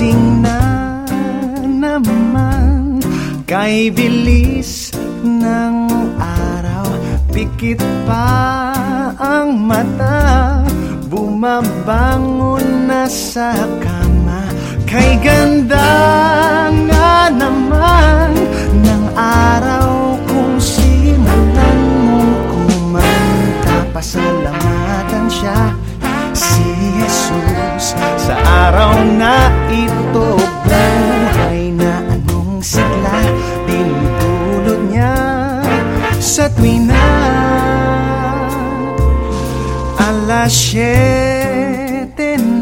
Gising na naman Kay bilis ng araw. Pikit pa ang mata Bumabangon na sa kama. Kay ganda nga naman Ng araw kung simulan mong kumanta Pasalamatan siya si Jesus. Sa araw na ito sa tuwing na Alas 7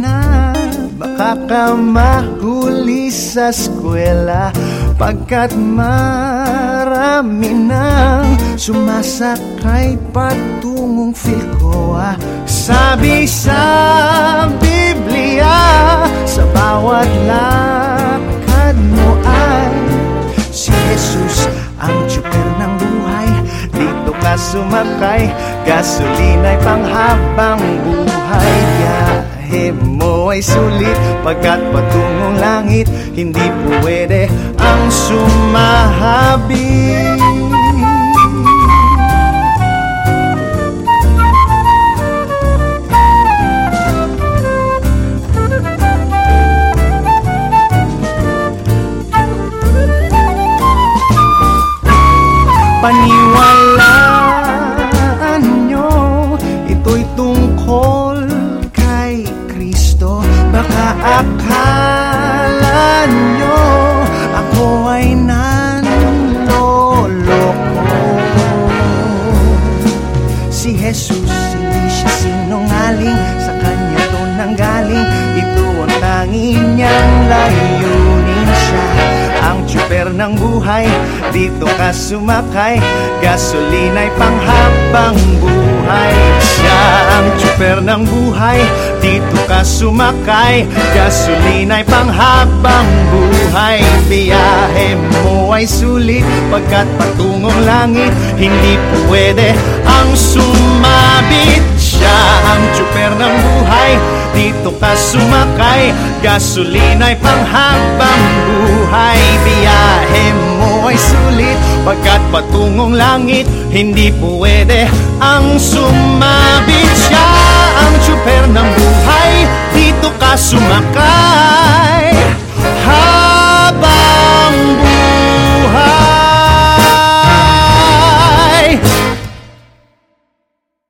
na. Baka ka mahuli sa eskwela Pagkat marami nang Sumasakay patungong Philcoa Sabi sa Biblia Sa bawat lakad mo ay Si Jesus ang tsuper ng ka sumakay Gasolina'y panghabang buhay. Biyahe mo ay sulit Pagkat patungong langit Hindi pwede ang sumahabit Tsuper ng buhay. Dito ka sumakay Gasolina'y panghabang buhay. Siya ang tsuper ng buhay Dito ka sumakay Gasolina'y panghabang buhay. Biyahe mo ay sulit Pagkat patungong langit Hindi pwede ang sumabit. Siya ang tsuper ng buhay Dito ka sumakay Gasolina'y panghabang buhay Pagkat patungong langit Hindi pwede ang sumabit. Siya ang tsuper ng buhay Dito ka sumakay